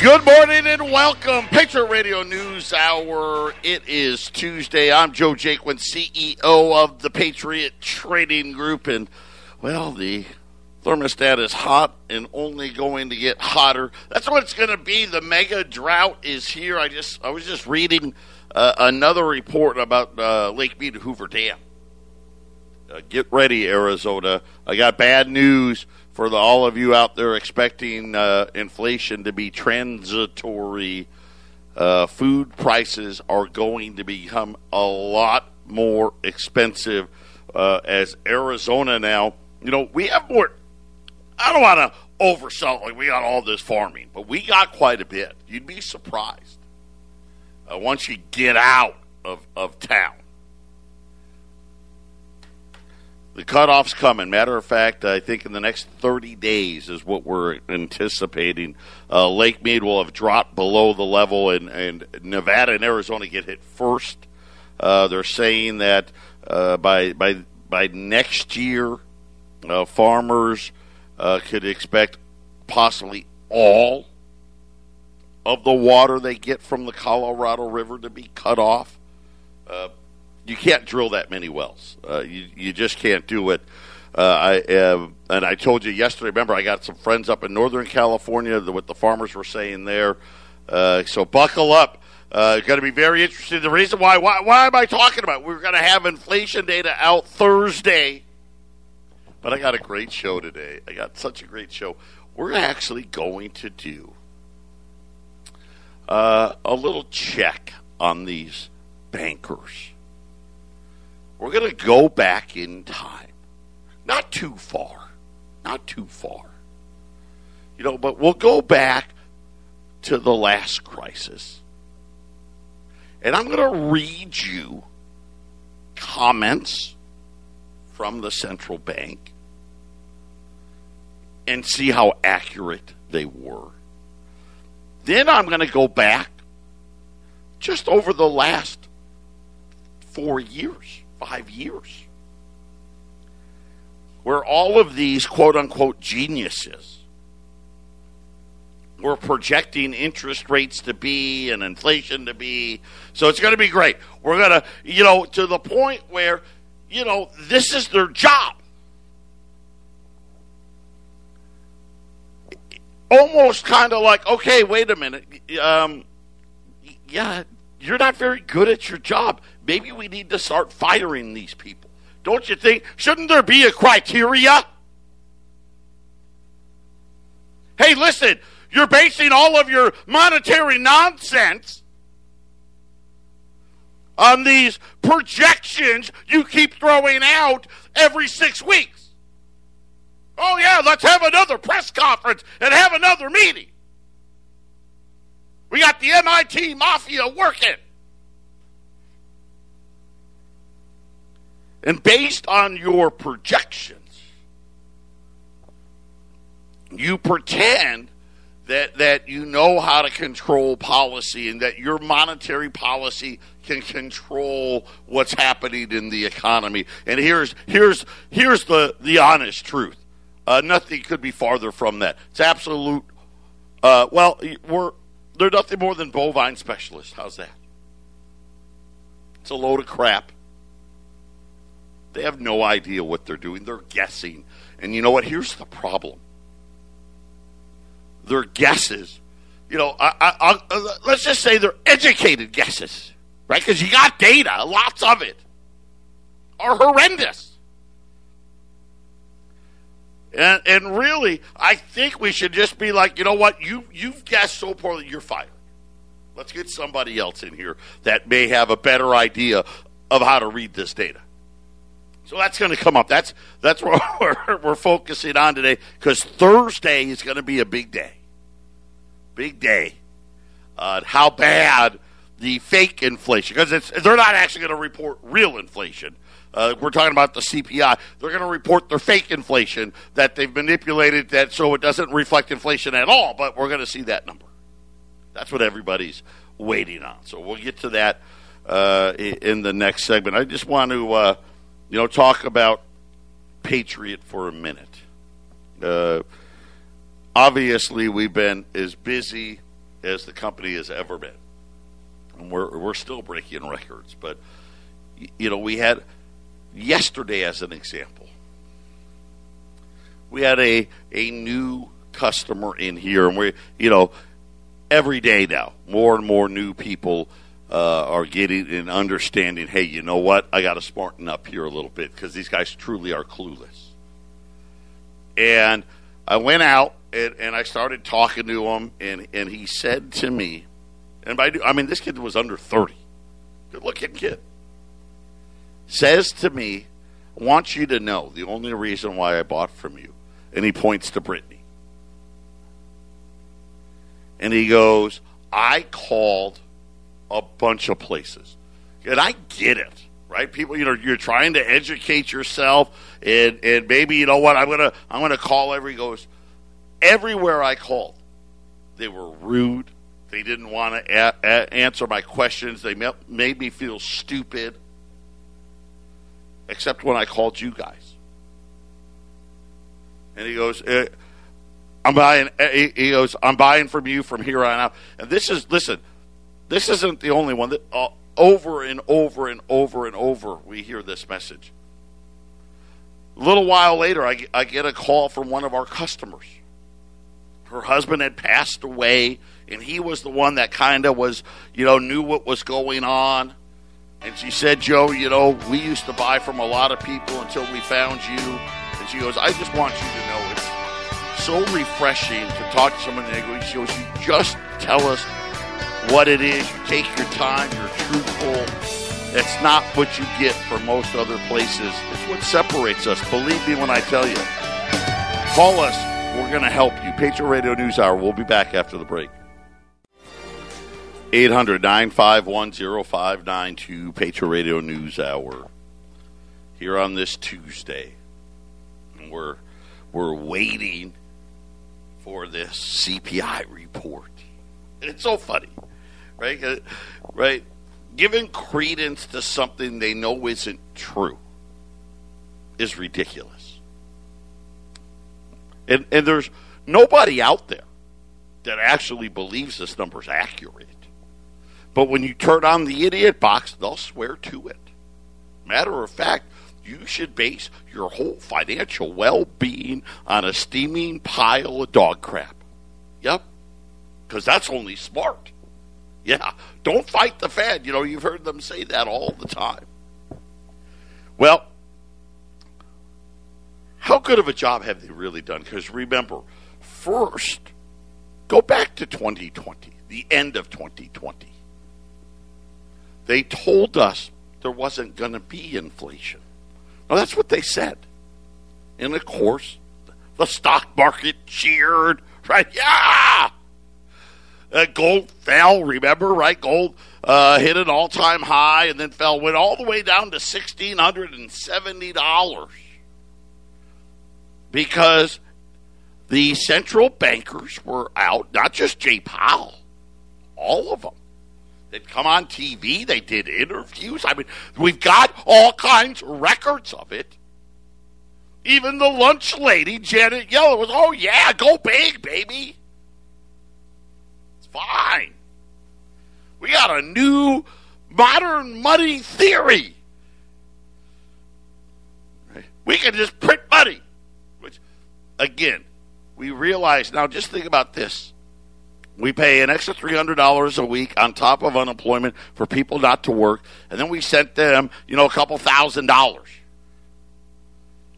Good morning and welcome. Patriot Radio News Hour. It is Tuesday. I'm Joe Jaquin, CEO of the Patriot Trading Group. And, well, the thermostat is hot and only going to get hotter. That's what it's going to be. The mega drought is here. I just I was just reading uh, another report about uh, Lake Mead Hoover Dam. Uh, get ready, Arizona. I got bad news for the, all of you out there expecting uh, inflation to be transitory. Uh, food prices are going to become a lot more expensive uh, as Arizona now. You know, we have more. I don't want to oversell like we got all this farming, but we got quite a bit. You'd be surprised uh, once you get out of, of town. The cutoff's coming. Matter of fact, I think in the next 30 days is what we're anticipating. Uh, Lake Mead will have dropped below the level, and, and Nevada and Arizona get hit first. Uh, they're saying that uh, by by by next year, uh, farmers uh, could expect possibly all of the water they get from the Colorado River to be cut off. You can't drill that many wells. Uh, you you just can't do it. Uh, I and I told you yesterday. Remember, I got some friends up in Northern California. What the farmers were saying there. Uh, so buckle up. Uh, going to be very interesting. The reason why, why why am I talking about? We're going to have inflation data out Thursday. But I got a great show today. I got such a great show. We're actually going to do uh, a little check on these bankers we're going to go back in time. Not too far. Not too far. You know, but we'll go back to the last crisis. And I'm going to read you comments from the central bank and see how accurate they were. Then I'm going to go back just over the last four years five years. Where all of these quote unquote geniuses were projecting interest rates to be and inflation to be. So it's going to be great. We're going to, you know, to the point where, you know, this is their job. Almost kind of like, okay, wait a minute. Um, yeah, you're not very good at your job. Maybe we need to start firing these people. Don't you think? Shouldn't there be a criteria? Hey, listen, you're basing all of your monetary nonsense on these projections you keep throwing out every six weeks. Oh, yeah, let's have another press conference and have another meeting. We got the MIT mafia working. And based on your projections, you pretend that that you know how to control policy and that your monetary policy can control what's happening in the economy. And here's here's here's the the honest truth. Uh, nothing could be farther from that. It's absolute. Uh, well, we're they're nothing more than bovine specialists. How's that? It's a load of crap. They have no idea what they're doing. They're guessing. And you know what? Here's the problem. Their guesses, you know, I, I, I, let's just say they're educated guesses, right? Because you got data, lots of it, are horrendous. And, and really, I think we should just be like, you know what? You you've guessed so poorly, you're fired. Let's get somebody else in here that may have a better idea of how to read this data. So that's going to come up. That's that's what we're, we're focusing on today because Thursday is going to be a big day. Big day. Uh, how bad the fake inflation because they're not actually going to report real inflation. Uh, we're talking about the CPI. They're going to report their fake inflation that they've manipulated that so it doesn't reflect inflation at all. But we're going to see that number. That's what everybody's waiting on. So we'll get to that uh, in the next segment. I just want to uh, you know, talk about Patriot for a minute. Uh, obviously, we've been as busy as the company has ever been. And we're, we're still breaking records. But, you know, we had yesterday, as an example, we had a, a new customer in here, and we, you know, every day now, more and more new people uh, are getting and understanding. Hey, you know what? I got to smarten up here a little bit because these guys truly are clueless. And I went out and, and I started talking to him, and and he said to me, and by I mean this kid was under thirty, good looking kid, says to me, "I want you to know the only reason why I bought from you," and he points to Brittany and he goes, I called a bunch of places. And I get it, right? People, you know, you're trying to educate yourself and, and maybe, you know what, I'm gonna I'm gonna call every goes everywhere I called. They were rude. They didn't want to a- a- answer my questions. They made me feel stupid. Except when I called you guys. And he goes, eh, I'm buying. Eh, he goes, I'm buying from you from here on out. And this is, listen, this isn't the only one that uh, over and over and over and over we hear this message. A little while later, I, I get a call from one of our customers. Her husband had passed away, and he was the one that kind of was, you know, knew what was going on. And she said, Joe, you know, we used to buy from a lot of people until we found you. And she goes, I just want you to know it's so refreshing to talk to someone and she goes, you just tell us what it is. You take your time. You're truthful. That's not what you get from most other places. It's what separates us. Believe me when I tell you. Call us. We're going to help you. Patriot Radio News Hour. We'll be back after the break. 800 951 0592 Patriot Radio News Hour. Here on this Tuesday. We're, we're waiting for this CPI report. And it's so funny, right? Right? Giving credence to something they know isn't true is ridiculous. And, and there's nobody out there that actually believes this number is accurate. But when you turn on the idiot box, they'll swear to it. Matter of fact, you should base your whole financial well being on a steaming pile of dog crap. Yep. Because that's only smart. Yeah. Don't fight the Fed. You know, you've heard them say that all the time. Well, how good of a job have they really done? Because remember, first, go back to 2020, the end of 2020. They told us there wasn't going to be inflation. Now, that's what they said. And of course, the stock market cheered, right? Yeah! Uh, gold fell, remember, right? Gold uh, hit an all time high and then fell, went all the way down to $1,670 because the central bankers were out, not just Jay Powell, all of them. They'd come on TV. They did interviews. I mean, we've got all kinds of records of it. Even the lunch lady, Janet Yellen, was, oh, yeah, go big, baby. It's fine. We got a new modern money theory. We can just print money. Which, again, we realize now, just think about this we pay an extra $300 a week on top of unemployment for people not to work, and then we sent them, you know, a couple thousand dollars.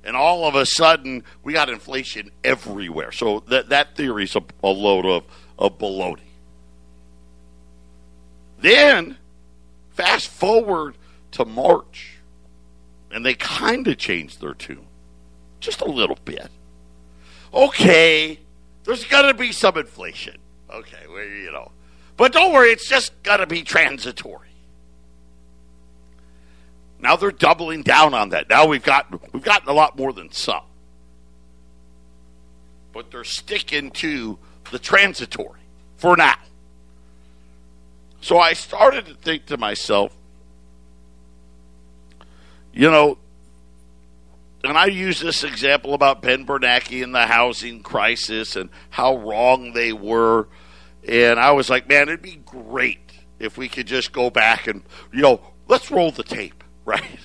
And all of a sudden, we got inflation everywhere. So that, that theory is a, a load of, of baloney. Then, fast forward to March, and they kind of changed their tune. Just a little bit. Okay, there's going to be some inflation Okay, well, you know. But don't worry, it's just got to be transitory. Now they're doubling down on that. Now we've got we've gotten a lot more than some. But they're sticking to the transitory for now. So I started to think to myself, you know, and I use this example about Ben Bernanke and the housing crisis and how wrong they were And I was like, man, it'd be great if we could just go back and, you know, let's roll the tape, right?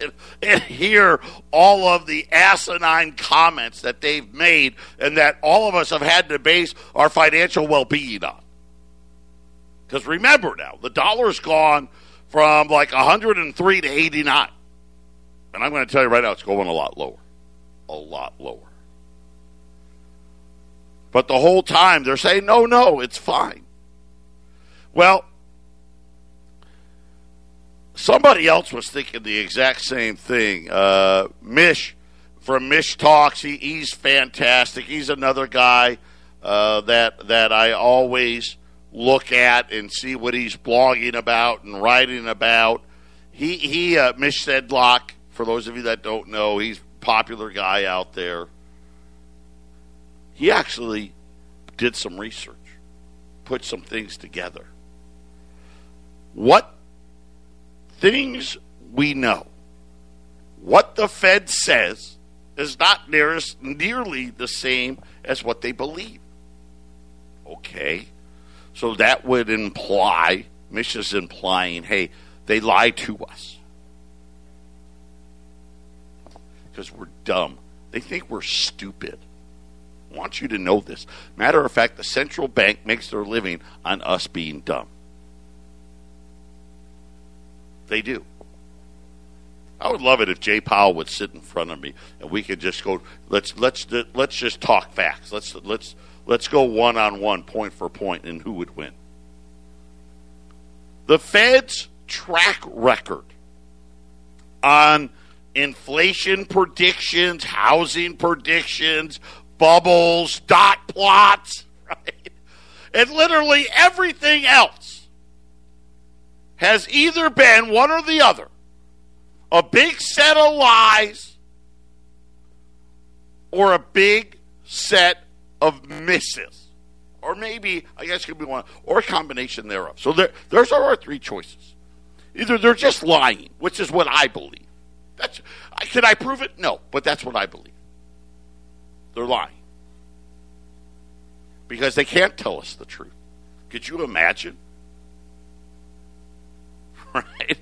and, hear all of the asinine comments that they've made and that all of us have had to base our financial well being on. Because remember now, the dollar's gone from like 103 to 89. And I'm going to tell you right now, it's going a lot lower. A lot lower. But the whole time they're saying, no, no, it's fine. Well, somebody else was thinking the exact same thing. Uh, Mish from Mish Talks, he, he's fantastic. He's another guy uh, that that I always look at and see what he's blogging about and writing about. He he uh, Mish Shedlock. For those of you that don't know, he's a popular guy out there. He actually did some research, put some things together. What things we know, what the Fed says is not nearly the same as what they believe. Okay. So that would imply, Mish is implying, hey, they lie to us. Because we're dumb. They think we're stupid. I want you to know this. Matter of fact, the central bank makes their living on us being dumb. They do. I would love it if Jay Powell would sit in front of me and we could just go. Let's let's let's just talk facts. Let's let's let's go one on one, point for point, and who would win. The Fed's track record on inflation predictions, housing predictions, bubbles, dot plots, right? And literally everything else has either been one or the other a big set of lies or a big set of misses. Or maybe, I guess it could be one, or a combination thereof. So there, there's our three choices. Either they're just lying, which is what I believe. That's, can I prove it? No, but that's what I believe. They're lying. Because they can't tell us the truth. Could you imagine? Right?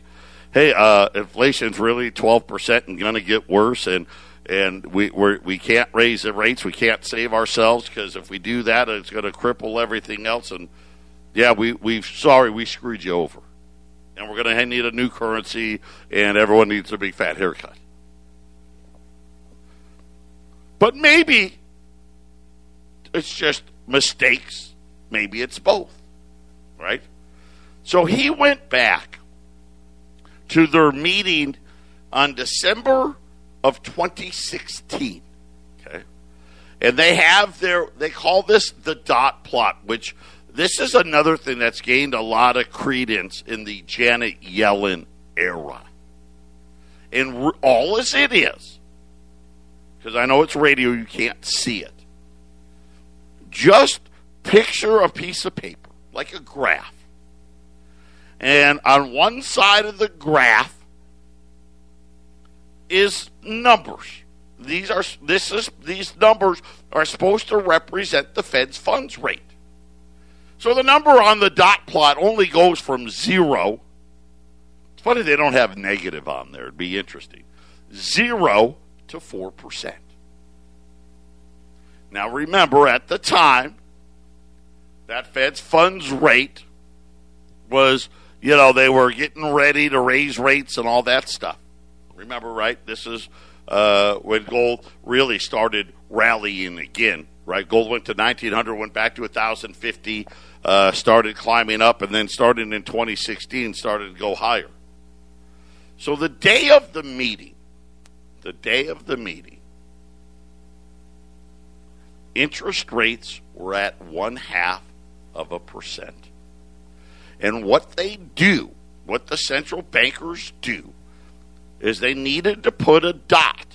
Hey, uh, inflation's really 12% and going to get worse, and and we we're, we can't raise the rates. We can't save ourselves because if we do that, it's going to cripple everything else. And yeah, we we sorry we screwed you over, and we're going to need a new currency, and everyone needs a big fat haircut. But maybe it's just mistakes. Maybe it's both, right? So he went back to their meeting on December of 2016. Okay. And they have their, they call this the dot plot, which this is another thing that's gained a lot of credence in the Janet Yellen era. And all as it is, because I know it's radio, you can't see it. Just picture a piece of paper, like a graph. And on one side of the graph is numbers. These are this is these numbers are supposed to represent the Fed's funds rate. So the number on the dot plot only goes from zero. It's funny they don't have negative on there. It'd be interesting. Zero to four percent. Now remember, at the time, that Fed's funds rate was, you know, they were getting ready to raise rates and all that stuff. Remember, right? This is uh, when gold really started rallying again. Right, gold went to 1900, went back to 1050, uh, started climbing up, and then starting in 2016, started to go higher. So the day of the meeting, the day of the meeting, interest rates were at one half of a percent. And what they do, what the central bankers do, is they needed to put a dot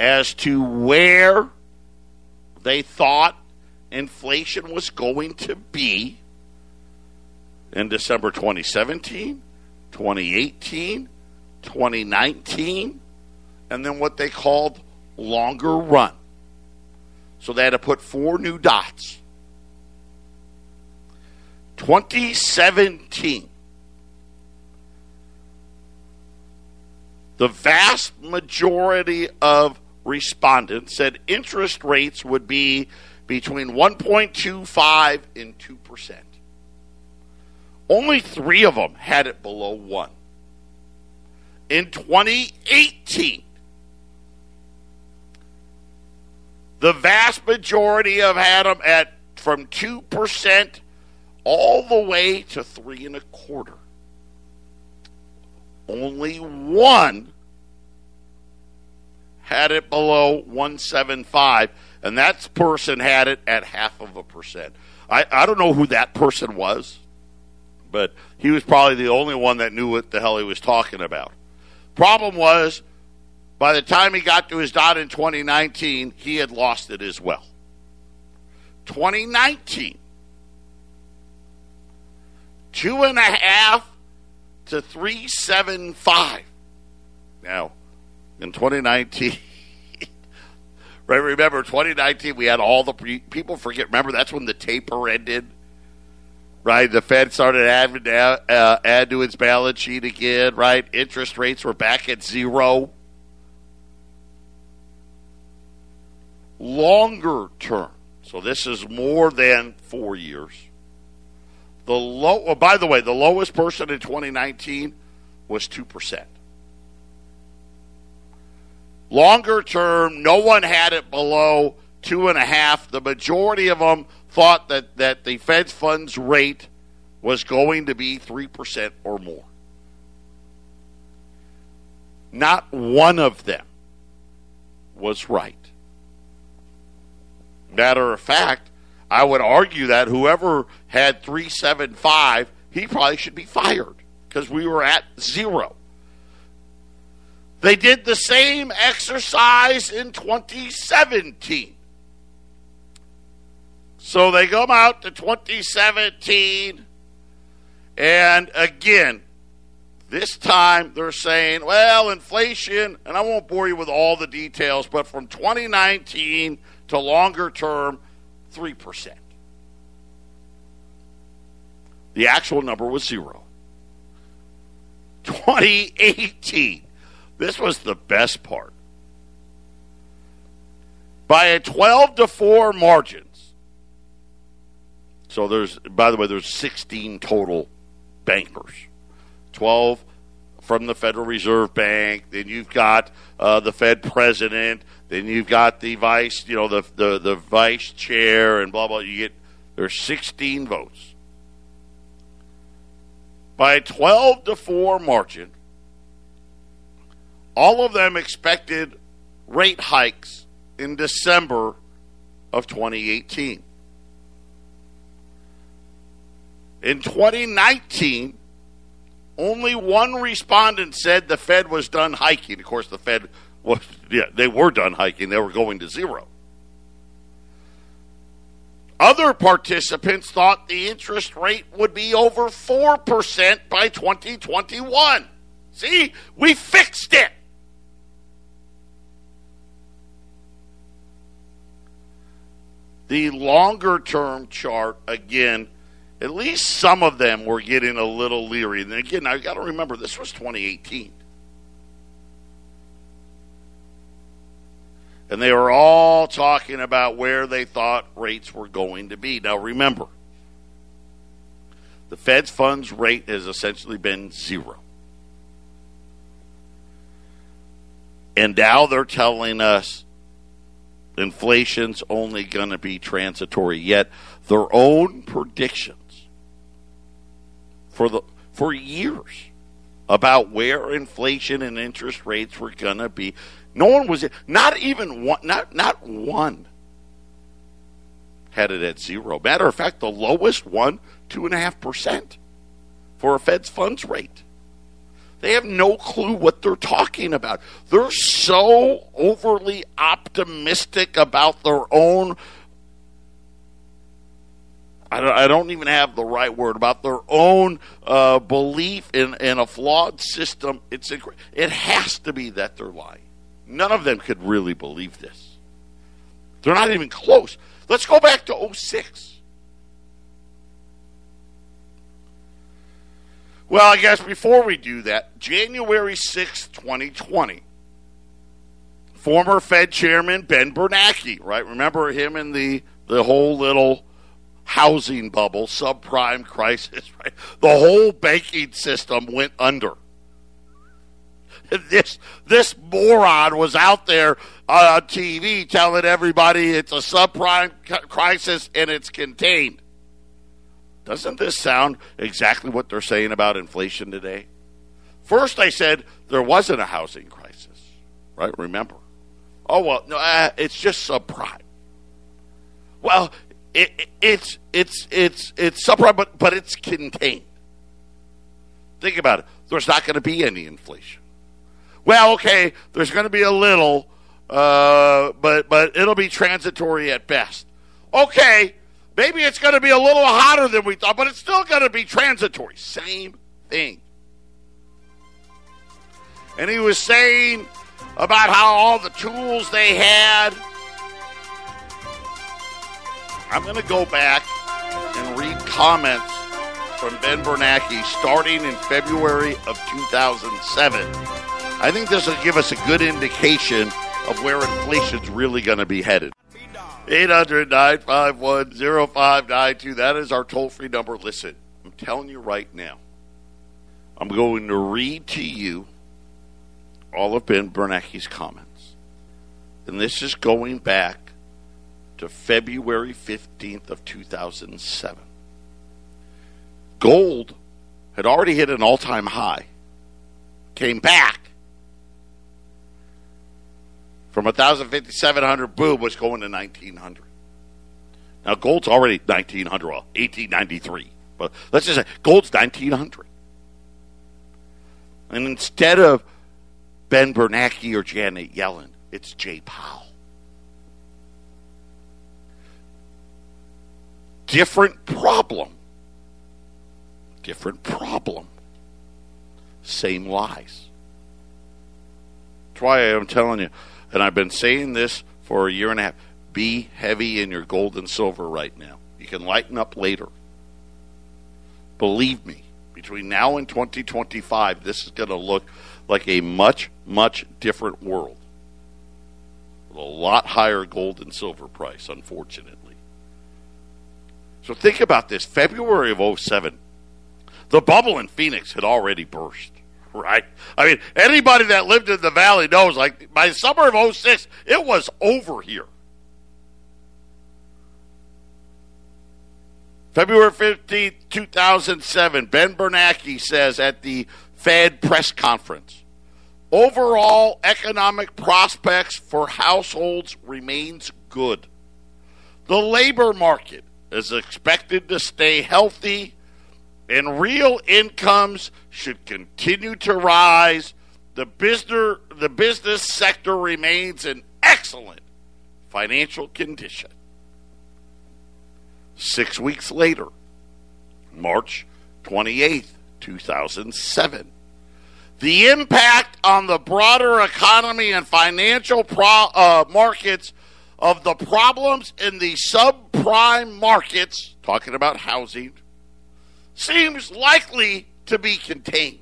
as to where they thought inflation was going to be in December 2017, 2018, 2019, and then what they called longer run. So they had to put four new dots 2017, the vast majority of respondents said interest rates would be between 1.25 and 2%. Only three of them had it below 1. In 2018, the vast majority of had them at from 2% all the way to three and a quarter. Only one had it below 175, and that person had it at half of a percent. I, I don't know who that person was, but he was probably the only one that knew what the hell he was talking about. Problem was, by the time he got to his dot in 2019, he had lost it as well. 2019, two and a half to 375. Now, in 2019, right? Remember, 2019, we had all the people forget. Remember, that's when the taper ended, right? The Fed started adding uh, add to its balance sheet again, right? Interest rates were back at zero. Longer term, so this is more than four years. The low. Oh, by the way, the lowest person in 2019 was two percent. Longer term, no one had it below two and a half. The majority of them thought that, that the Fed's funds rate was going to be 3% or more. Not one of them was right. Matter of fact, I would argue that whoever had 375, he probably should be fired because we were at zero. They did the same exercise in 2017. So they come out to 2017, and again, this time they're saying, well, inflation, and I won't bore you with all the details, but from 2019 to longer term, 3%. The actual number was zero. 2018, this was the best part. By a 12 to 4 margins. So there's, by the way, there's 16 total bankers. 12 from the Federal Reserve Bank. Then you've got uh, the Fed president. Then you've got the vice, you know, the, the, the vice chair and blah, blah. You get, there's 16 votes. By a 12 to 4 margin, all of them expected rate hikes in December of 2018. In 2019, only one respondent said the Fed was done hiking. Of course, the Fed was, yeah, they were done hiking. They were going to zero. Other participants thought the interest rate would be over 4% by 2021. See, we fixed it. The longer term chart, again, at least some of them were getting a little leery. And again, I got to remember this was 2018. And they were all talking about where they thought rates were going to be. Now, remember, the Fed's funds rate has essentially been zero. And now they're telling us inflation's only going to be transitory. Yet their own predictions for the for years about where inflation and interest rates were going to be. No one was not even one not not one had it at zero. Matter of fact, the lowest one two and a half percent for a Fed's funds rate. They have no clue what they're talking about. They're so overly optimistic about their own. I don't, I don't even have the right word about their own uh, belief in, in a flawed system. It's it has to be that they're lying. None of them could really believe this. They're not even close. Let's go back to 06. Well, I guess before we do that, January 6, 2020, former Fed Chairman Ben Bernanke, right? Remember him in the, the whole little housing bubble, subprime crisis, right? The whole banking system went under. This this moron was out there uh, on TV telling everybody it's a subprime crisis and it's contained. Doesn't this sound exactly what they're saying about inflation today? First, they said there wasn't a housing crisis, right? Remember? Oh well, no, uh, it's just subprime. Well, it, it, it's it's it's it's subprime, but but it's contained. Think about it. There's not going to be any inflation. Well, okay, there's going to be a little, uh, but but it'll be transitory at best. Okay, maybe it's going to be a little hotter than we thought, but it's still going to be transitory. Same thing. And he was saying about how all the tools they had. I'm going to go back and read comments from Ben Bernanke starting in February of 2007. I think this will give us a good indication of where inflation's really going to be headed. 800 951 0592. That is our toll free number. Listen, I'm telling you right now, I'm going to read to you all of Ben Bernanke's comments. And this is going back to February 15th of 2007. Gold had already hit an all-time high. Came back from 1,700 boom was going to 1,900. Now gold's already 1,900, well, 1893. But let's just say gold's 1,900. And instead of Ben Bernanke or Janet Yellen. It's Jay Powell. Different problem. Different problem. Same lies. That's why I'm telling you, and I've been saying this for a year and a half be heavy in your gold and silver right now. You can lighten up later. Believe me, between now and 2025, this is going to look like a much, much different world. With a lot higher gold and silver price, unfortunately. So think about this February of 07, the bubble in Phoenix had already burst, right? I mean, anybody that lived in the valley knows, like, by summer of 06, it was over here. February 15th, 2007, Ben Bernanke says at the Fed press conference, overall economic prospects for households remains good. The labor market is expected to stay healthy and real incomes should continue to rise. The business, the business sector remains in excellent financial condition. Six weeks later, March 28th, 2007. The impact on the broader economy and financial pro- uh, markets of the problems in the subprime markets, talking about housing, seems likely to be contained.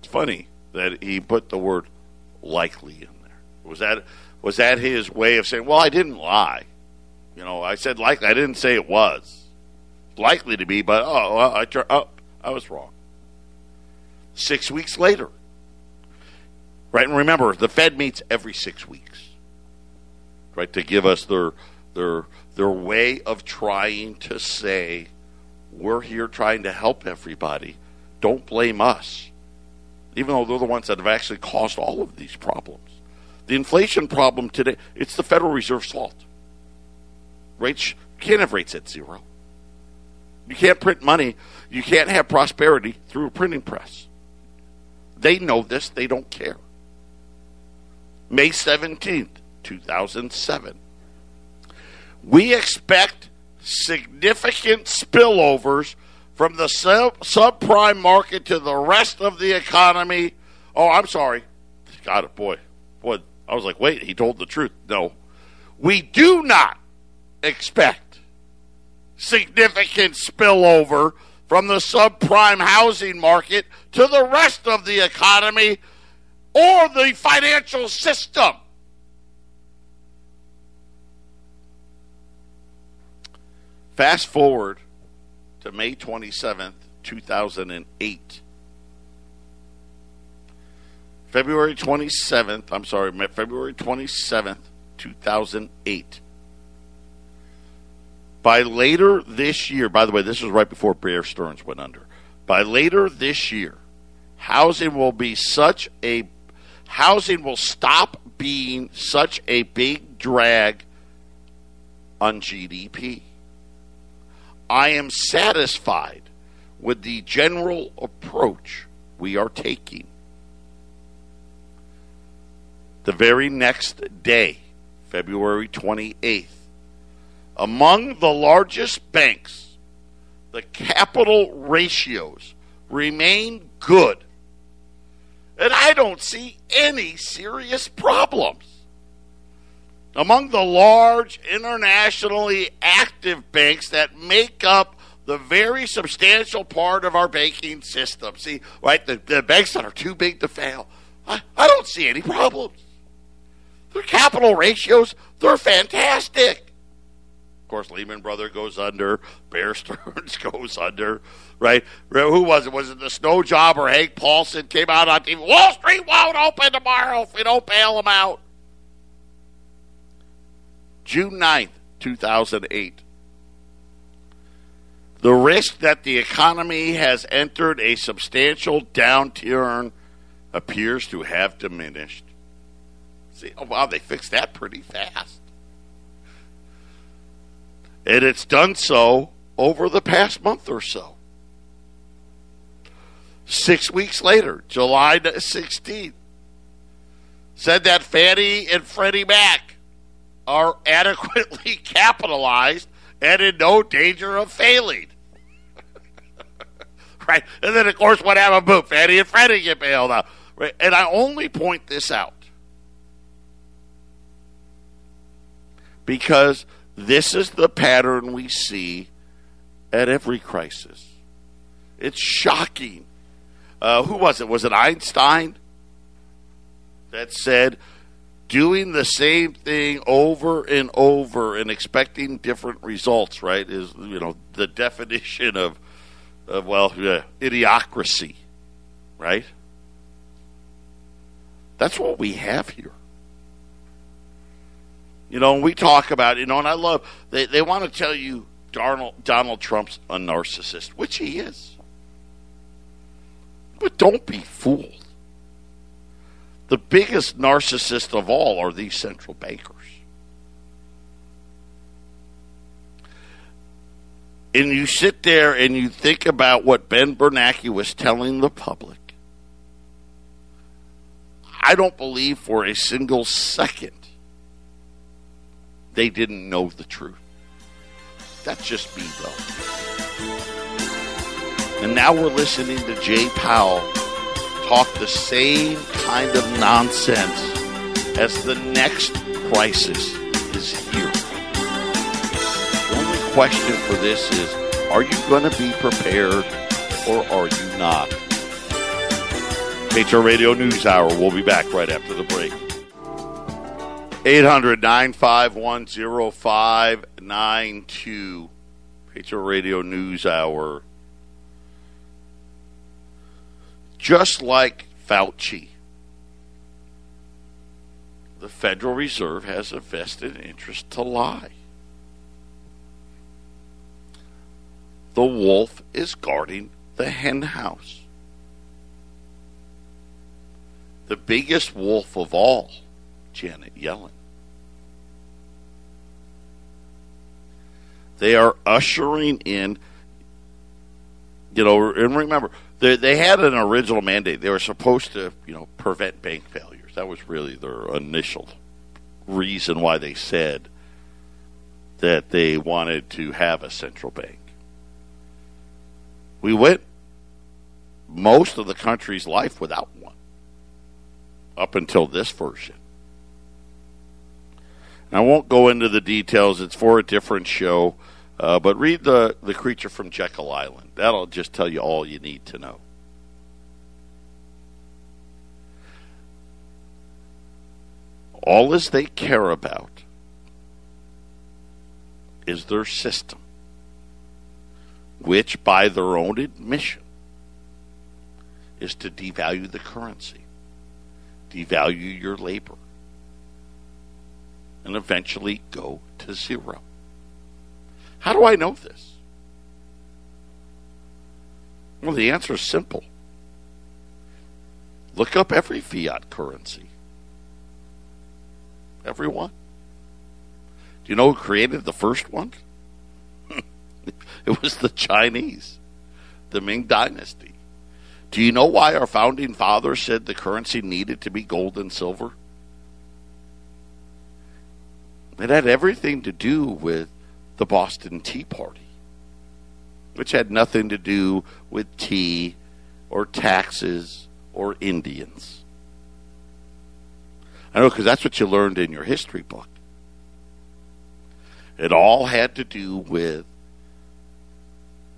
It's funny that he put the word likely in there. Was that was that his way of saying, well, I didn't lie? You know, I said likely. I didn't say it was likely to be, but oh, I, oh, I was wrong. Six weeks later, right? And remember, the Fed meets every six weeks, right, to give us their their their way of trying to say we're here trying to help everybody. Don't blame us, even though they're the ones that have actually caused all of these problems. The inflation problem today, it's the Federal Reserve's fault. Rates, can't have rates at zero. You can't print money. You can't have prosperity through a printing press. They know this. They don't care. May 17th, 2007. We expect significant spillovers from the sub- subprime market to the rest of the economy. Oh, I'm sorry. Got it, boy. Boy, I was like, wait, he told the truth. No. We do not expect significant spillover from the subprime housing market to the rest of the economy or the financial system. Fast forward to May 27th, 2008. February 27th, I'm sorry, February 27th, 2008. By later this year, by the way, this was right before Bear Stearns went under. By later this year, housing will be such a housing will stop being such a big drag on GDP. I am satisfied with the general approach we are taking. The very next day, February 28th, among the largest banks, the capital ratios remain good. And I don't see any serious problems. Among the large internationally active banks that make up the very substantial part of our banking system. See, right, the, the banks that are too big to fail, I, I don't see any problems. Their capital ratios, they're fantastic. Of course, Lehman Brothers goes under, Bear Stearns goes under, right? Who was it? Was it the snow job or Hank Paulson came out on TV? Wall Street won't open tomorrow if we don't bail them out. June 9th, 2008. The risk that the economy has entered a substantial downturn appears to have diminished. See, oh wow, they fixed that pretty fast. And it's done so over the past month or so. Six weeks later, July 16th, said that Fannie and Freddie Mac are adequately capitalized and in no danger of failing. right? And then, of course, what happened? Boom, Fannie and Freddie get bailed out. Right? And I only point this out because this is the pattern we see at every crisis. It's shocking. Uh, who was it? Was it Einstein that said doing the same thing over and over and expecting different results? Right? Is you know the definition of of well, yeah, idiocracy, right? That's what we have here. You know, we talk about, you know, and I love, they, they want to tell you Donald, Donald Trump's a narcissist, which he is. But don't be fooled. The biggest narcissist of all are these central bankers. And you sit there and you think about what Ben Bernanke was telling the public. I don't believe for a single second they didn't know the truth. That's just me, though. And now we're listening to Jay Powell talk the same kind of nonsense as the next crisis is here. The only question for this is are you going to be prepared or are you not? Patriot Radio News Hour. We'll be back right after the break. 800 951 0592. Patriot Radio News Hour. Just like Fauci, the Federal Reserve has a vested interest to lie. The wolf is guarding the hen house. The biggest wolf of all, Janet Yellen. They are ushering in, you know, and remember, they, they had an original mandate. They were supposed to, you know, prevent bank failures. That was really their initial reason why they said that they wanted to have a central bank. We went most of the country's life without one up until this version. And I won't go into the details. It's for a different show. Uh, but read the, the creature from Jekyll Island. That'll just tell you all you need to know. All as they care about is their system, which, by their own admission, is to devalue the currency, devalue your labor, and eventually go to zero. How do I know this? Well, the answer is simple. Look up every fiat currency. Every one. Do you know who created the first one? it was the Chinese, the Ming Dynasty. Do you know why our founding fathers said the currency needed to be gold and silver? It had everything to do with the Boston Tea Party, which had nothing to do with tea or taxes or Indians. I know because that's what you learned in your history book. It all had to do with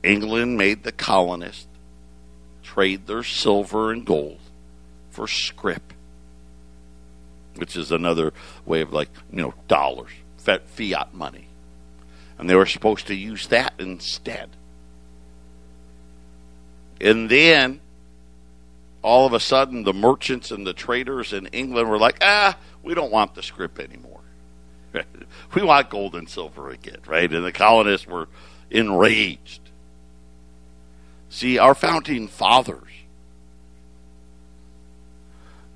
England made the colonists trade their silver and gold for scrip, which is another way of like, you know, dollars, fiat money. And they were supposed to use that instead. And then all of a sudden the merchants and the traders in England were like, ah, we don't want the scrip anymore. we want gold and silver again, right? And the colonists were enraged. See, our founding fathers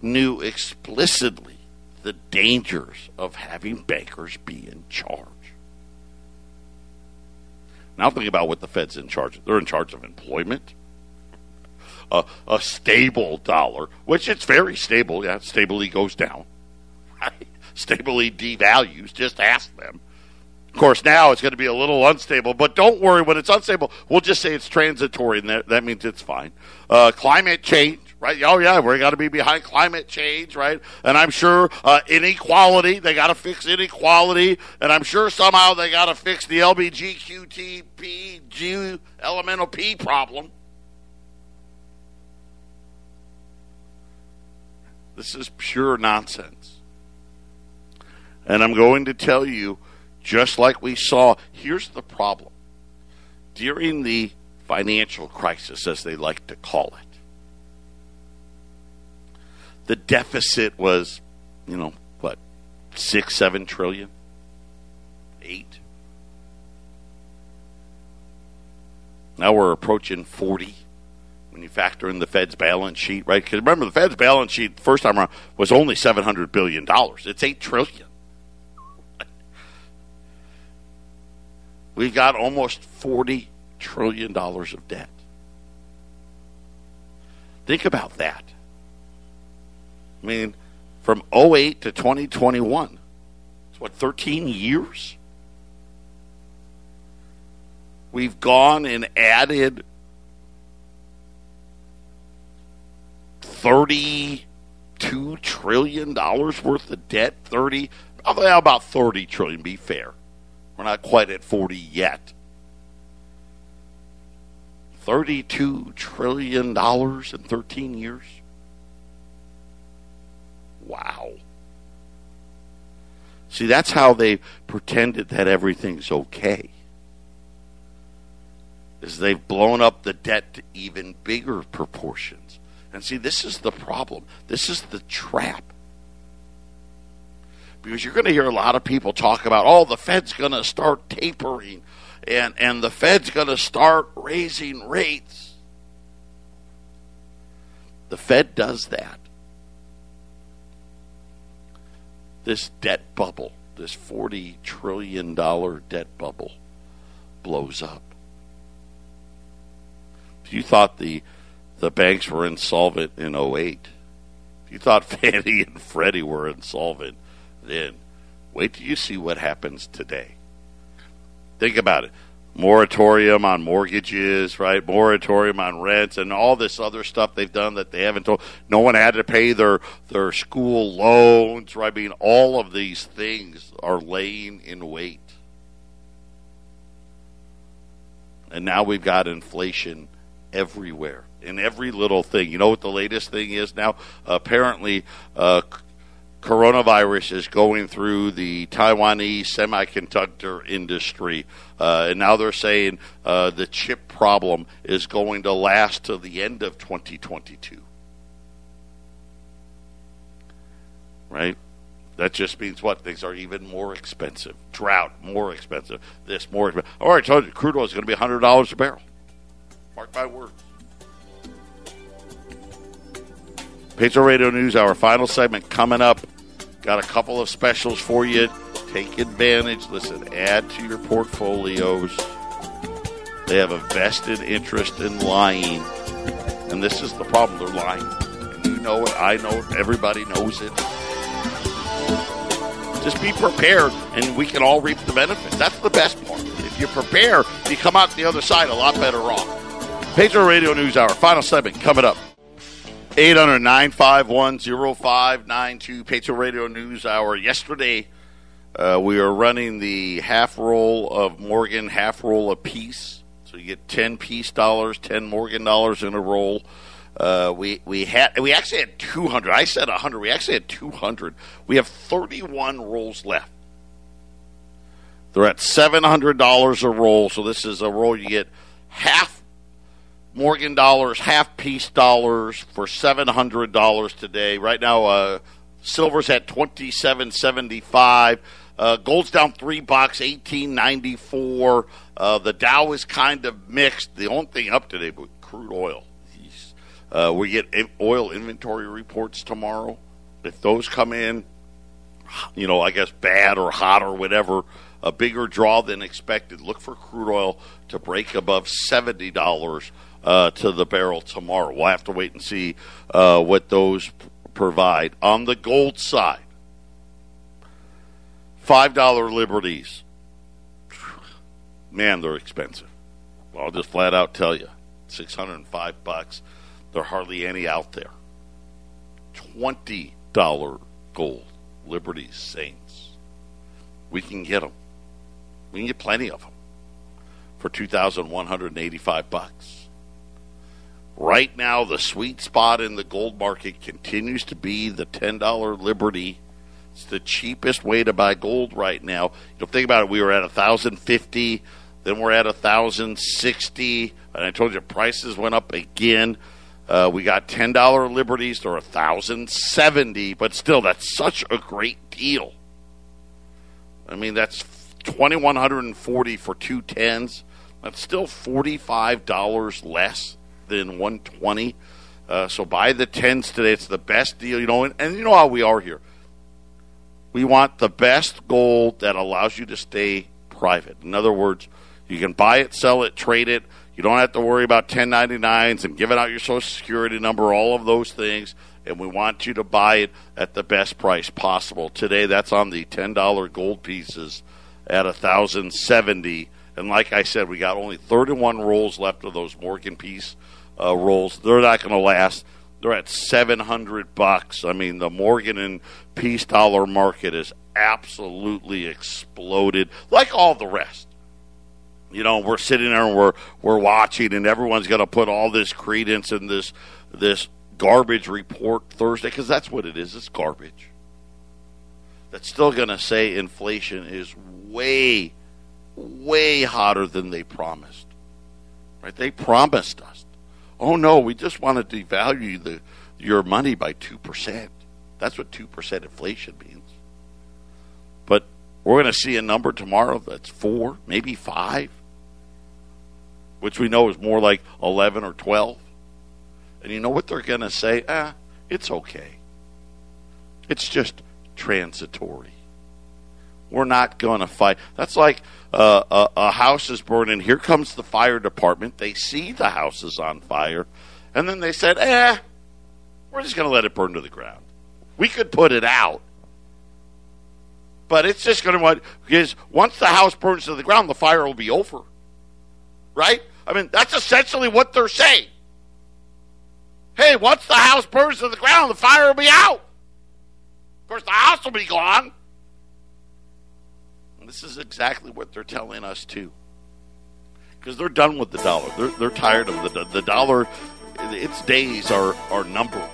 knew explicitly the dangers of having bankers be in charge. Now think about what the Fed's in charge of. They're in charge of employment, a, a stable dollar, which it's very stable. Yeah, stably goes down. Right? Stably devalues. Just ask them. Of course, now it's going to be a little unstable, but don't worry. When it's unstable, we'll just say it's transitory, and that, that means it's fine. Uh, climate change, right? Oh yeah, we're got to be behind climate change, right? And I'm sure uh, inequality, they got to fix inequality, and I'm sure somehow they got to fix the LBGQTP elemental P problem. This is pure nonsense. And I'm going to tell you, just like we saw, here's the problem. During the financial crisis, as they like to call it, the deficit was, you know, what, six, seven trillion? Eight? Now we're approaching 40 when you factor in the Fed's balance sheet, right? Because remember, the Fed's balance sheet first time around was only $700 billion. It's 8 trillion. We've got almost $40 trillion of debt. Think about that. I mean, from 08 to 2021, it's what, 13 years? We've gone and added 32 trillion dollars worth of debt 30 about 30 trillion be fair. We're not quite at 40 yet. 32 trillion dollars in 13 years wow see that's how they pretended that everything's okay is they've blown up the debt to even bigger proportions and see, this is the problem. This is the trap. Because you're going to hear a lot of people talk about, oh, the Fed's going to start tapering and, and the Fed's going to start raising rates. The Fed does that. This debt bubble, this $40 trillion debt bubble, blows up. You thought the the banks were insolvent in 08. If you thought Fannie and Freddie were insolvent then, wait till you see what happens today. Think about it. Moratorium on mortgages, right? Moratorium on rents and all this other stuff they've done that they haven't told. No one had to pay their, their school loans, right? I mean, all of these things are laying in wait. And now we've got inflation everywhere in every little thing. You know what the latest thing is now? apparently, uh, coronavirus is going through the Taiwanese semiconductor industry. Uh, and now they're saying uh, the chip problem is going to last to the end of 2022. Right? That just means what? Things are even more expensive. Drought, more expensive. This, more expensive. All right, told you, crude oil is going to be $100 a barrel. Mark my words. Patriot Radio News, our final segment coming up. Got a couple of specials for you. Take advantage. Listen, add to your portfolios. They have a vested interest in lying. And this is the problem. They're lying. And you know it. I know it. Everybody knows it. Just be prepared, and we can all reap the benefits. That's the best part. If you prepare, you come out the other side a lot better off. Patriot Radio News Hour, final segment coming up. 800 951 0592 Patriot Radio News Hour. Yesterday, uh, we are running the half roll of Morgan, half roll of Peace. So you get 10 Peace dollars, 10 Morgan dollars in a roll. Uh, we we had we actually had 200. I said 100. We actually had 200. We have 31 rolls left. They're at $700 a roll. So this is a roll you get half Morgan dollars, half Peace dollars for seven hundred dollars today. Right now, uh, silver's at twenty seven seventy five. Uh, gold's down three bucks, eighteen ninety four. Uh, the Dow is kind of mixed. The only thing up today, but crude oil. Uh, we get oil inventory reports tomorrow. If those come in, you know, I guess bad or hot or whatever, a bigger draw than expected. Look for crude oil to break above seventy dollars uh, to the barrel tomorrow. We'll have to wait and see uh, what those p- provide. On the gold side, $5 liberties. Man, they're expensive. I'll just flat out tell you 605 bucks. There are hardly any out there. $20 gold, liberties, saints. We can get them. We can get plenty of them for 2185 bucks. Right now, the sweet spot in the gold market continues to be the $10 Liberty. It's the cheapest way to buy gold right now. You know, think about it. We were at 1050 then we're at 1060 and I told you prices went up again. Uh, we got $10 Liberties. They're 1070 but still, that's such a great deal. I mean, that's 2140 for two tens. That's still $45 less than 120. Uh, so buy the tens today. It's the best deal, you know. And, and you know how we are here. We want the best gold that allows you to stay private. In other words, you can buy it, sell it, trade it. You don't have to worry about 1099s and giving out your social security number, all of those things. And we want you to buy it at the best price possible. Today, that's on the $10 gold pieces at 1070 And like I said, we got only 31 rolls left of those Morgan Peace uh, rolls. They're not going to last. They're at 700 bucks. I mean, the Morgan and Peace dollar market is absolutely exploded, like all the rest. You know, we're sitting there and we're we're watching, and everyone's going to put all this credence in this this garbage report Thursday because that's what it is. It's garbage. That's still going to say inflation is way, way hotter than they promised. Right? They promised us Oh no, we just want to devalue the your money by two percent. That's what two percent inflation means. But we're going to see a number tomorrow that's four, maybe five, which we know is more like eleven or twelve. And you know what they're going to say? Ah, it's okay. It's just transitory. We're not going to fight. That's like uh, a, a house is burning. Here comes the fire department. They see the house is on fire, and then they said, "Eh, we're just going to let it burn to the ground. We could put it out, but it's just going to because once the house burns to the ground, the fire will be over." Right? I mean, that's essentially what they're saying. Hey, once the house burns to the ground, the fire will be out. Of course, the house will be gone this is exactly what they're telling us too. because they're done with the dollar. They're, they're tired of the the dollar. Its days are are numbered.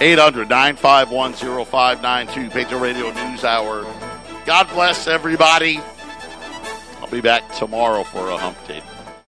800 951 0592, Patriot Radio News Hour. God bless everybody. I'll be back tomorrow for a hump tape.